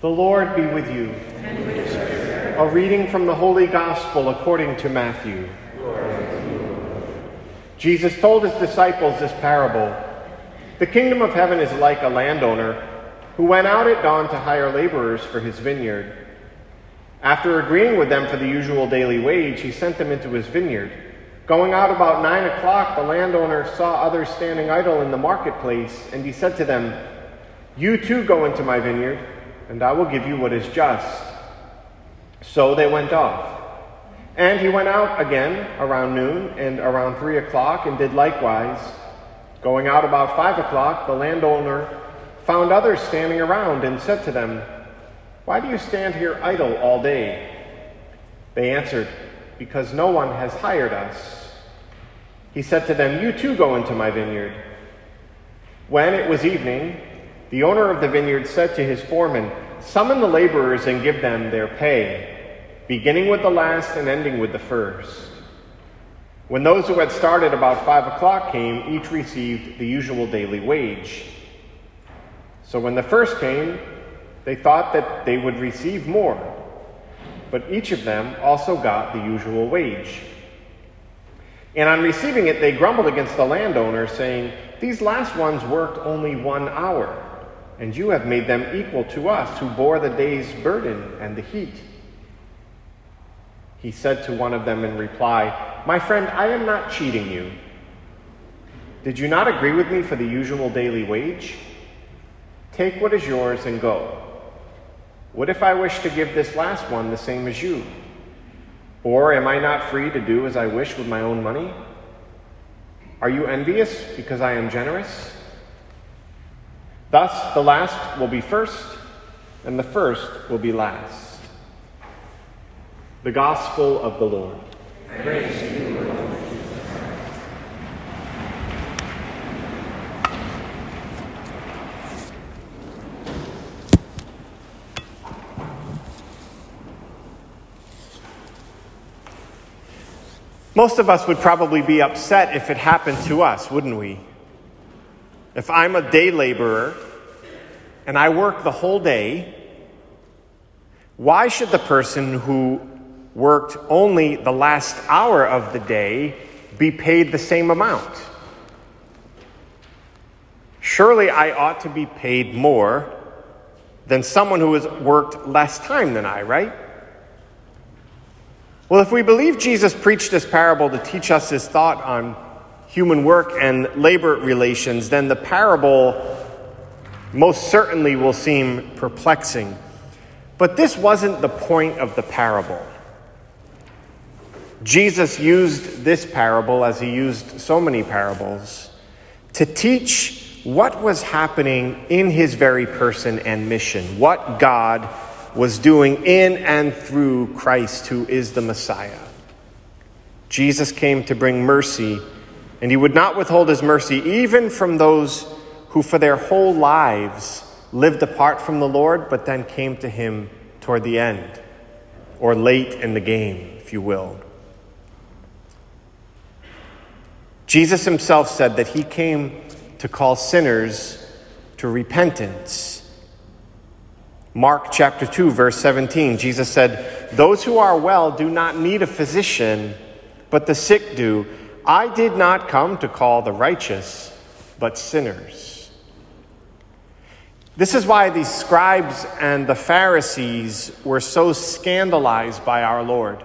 The Lord be with you. A reading from the Holy Gospel according to Matthew. Jesus told his disciples this parable The kingdom of heaven is like a landowner who went out at dawn to hire laborers for his vineyard. After agreeing with them for the usual daily wage, he sent them into his vineyard. Going out about nine o'clock, the landowner saw others standing idle in the marketplace, and he said to them, You too go into my vineyard, and I will give you what is just. So they went off. And he went out again around noon and around three o'clock, and did likewise. Going out about five o'clock, the landowner found others standing around, and said to them, Why do you stand here idle all day? They answered, Because no one has hired us. He said to them, You too go into my vineyard. When it was evening, the owner of the vineyard said to his foreman, Summon the laborers and give them their pay, beginning with the last and ending with the first. When those who had started about five o'clock came, each received the usual daily wage. So when the first came, they thought that they would receive more, but each of them also got the usual wage. And on receiving it, they grumbled against the landowner, saying, These last ones worked only one hour, and you have made them equal to us, who bore the day's burden and the heat. He said to one of them in reply, My friend, I am not cheating you. Did you not agree with me for the usual daily wage? Take what is yours and go. What if I wish to give this last one the same as you? Or am I not free to do as I wish with my own money? Are you envious because I am generous? Thus, the last will be first, and the first will be last. The Gospel of the Lord. Praise you, Lord. Most of us would probably be upset if it happened to us, wouldn't we? If I'm a day laborer and I work the whole day, why should the person who worked only the last hour of the day be paid the same amount? Surely I ought to be paid more than someone who has worked less time than I, right? Well, if we believe Jesus preached this parable to teach us his thought on human work and labor relations, then the parable most certainly will seem perplexing. But this wasn't the point of the parable. Jesus used this parable, as he used so many parables, to teach what was happening in his very person and mission, what God was doing in and through Christ, who is the Messiah. Jesus came to bring mercy, and he would not withhold his mercy even from those who, for their whole lives, lived apart from the Lord, but then came to him toward the end, or late in the game, if you will. Jesus himself said that he came to call sinners to repentance Mark chapter 2, verse 17, Jesus said, Those who are well do not need a physician, but the sick do. I did not come to call the righteous, but sinners. This is why the scribes and the Pharisees were so scandalized by our Lord.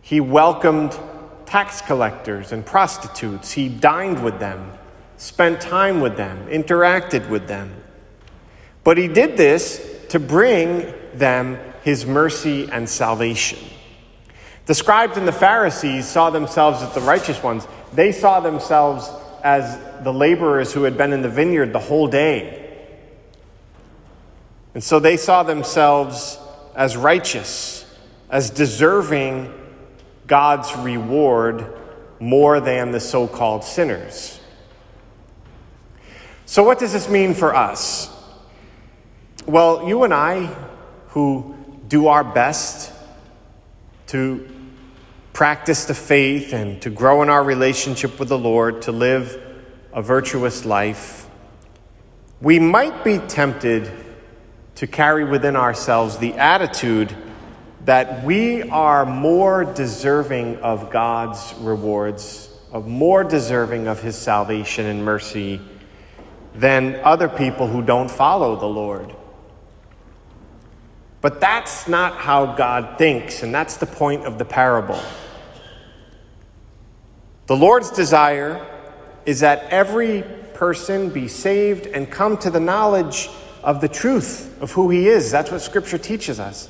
He welcomed tax collectors and prostitutes, he dined with them, spent time with them, interacted with them. But he did this to bring them his mercy and salvation. The scribes and the Pharisees saw themselves as the righteous ones. They saw themselves as the laborers who had been in the vineyard the whole day. And so they saw themselves as righteous, as deserving God's reward more than the so called sinners. So, what does this mean for us? Well, you and I, who do our best to practice the faith and to grow in our relationship with the Lord, to live a virtuous life, we might be tempted to carry within ourselves the attitude that we are more deserving of God's rewards, of more deserving of His salvation and mercy than other people who don't follow the Lord. But that's not how God thinks, and that's the point of the parable. The Lord's desire is that every person be saved and come to the knowledge of the truth of who He is. That's what Scripture teaches us.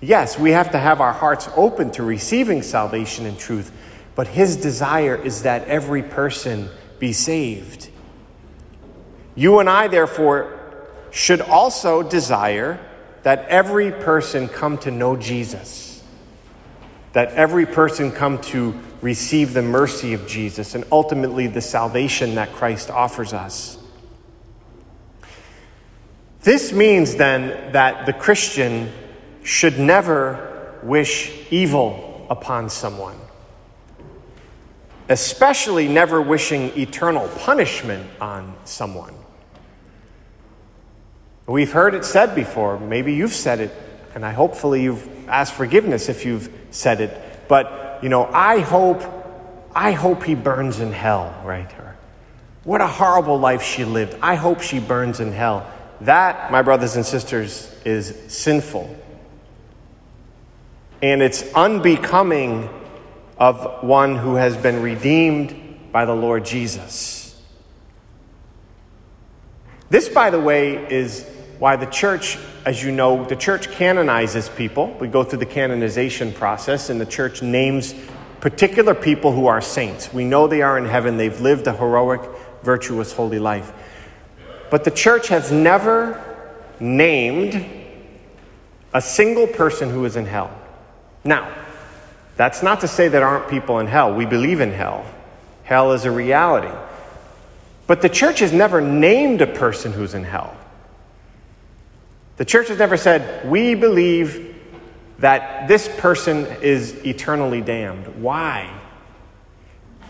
Yes, we have to have our hearts open to receiving salvation and truth, but His desire is that every person be saved. You and I, therefore, should also desire that every person come to know Jesus, that every person come to receive the mercy of Jesus and ultimately the salvation that Christ offers us. This means then that the Christian should never wish evil upon someone, especially never wishing eternal punishment on someone. We've heard it said before. Maybe you've said it, and I hopefully you've asked forgiveness if you've said it. But you know, I hope, I hope he burns in hell, right? What a horrible life she lived. I hope she burns in hell. That, my brothers and sisters, is sinful. And it's unbecoming of one who has been redeemed by the Lord Jesus. This, by the way, is why the church, as you know, the church canonizes people. We go through the canonization process, and the church names particular people who are saints. We know they are in heaven, they've lived a heroic, virtuous, holy life. But the church has never named a single person who is in hell. Now, that's not to say there aren't people in hell. We believe in hell, hell is a reality. But the church has never named a person who's in hell. The church has never said, we believe that this person is eternally damned. Why?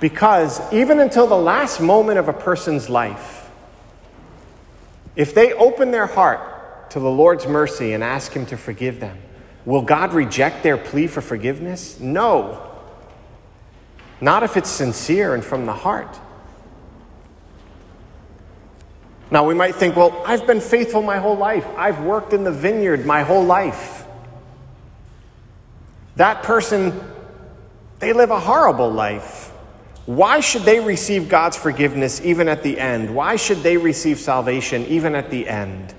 Because even until the last moment of a person's life, if they open their heart to the Lord's mercy and ask Him to forgive them, will God reject their plea for forgiveness? No. Not if it's sincere and from the heart. Now, we might think, well, I've been faithful my whole life. I've worked in the vineyard my whole life. That person, they live a horrible life. Why should they receive God's forgiveness even at the end? Why should they receive salvation even at the end?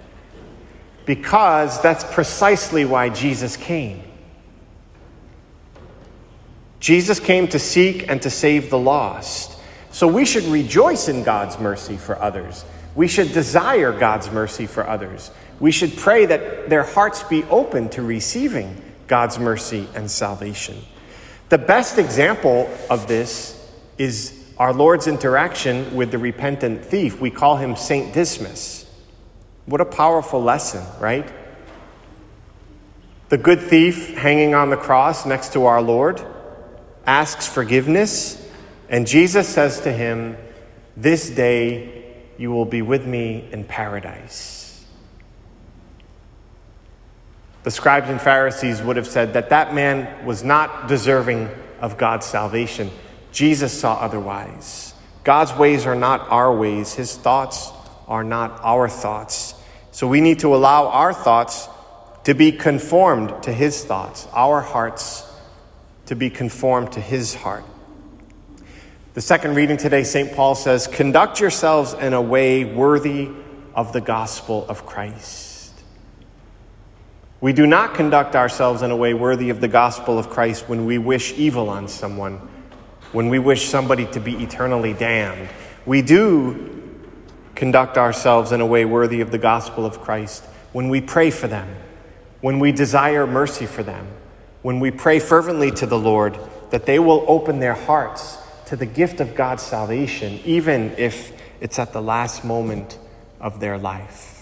Because that's precisely why Jesus came. Jesus came to seek and to save the lost. So we should rejoice in God's mercy for others. We should desire God's mercy for others. We should pray that their hearts be open to receiving God's mercy and salvation. The best example of this is our Lord's interaction with the repentant thief. We call him Saint Dismas. What a powerful lesson, right? The good thief hanging on the cross next to our Lord asks forgiveness, and Jesus says to him, This day you will be with me in paradise. The scribes and Pharisees would have said that that man was not deserving of God's salvation. Jesus saw otherwise. God's ways are not our ways, His thoughts are not our thoughts. So we need to allow our thoughts to be conformed to His thoughts, our hearts to be conformed to His heart. The second reading today, St. Paul says, Conduct yourselves in a way worthy of the gospel of Christ. We do not conduct ourselves in a way worthy of the gospel of Christ when we wish evil on someone, when we wish somebody to be eternally damned. We do conduct ourselves in a way worthy of the gospel of Christ when we pray for them, when we desire mercy for them, when we pray fervently to the Lord that they will open their hearts to the gift of God's salvation, even if it's at the last moment of their life.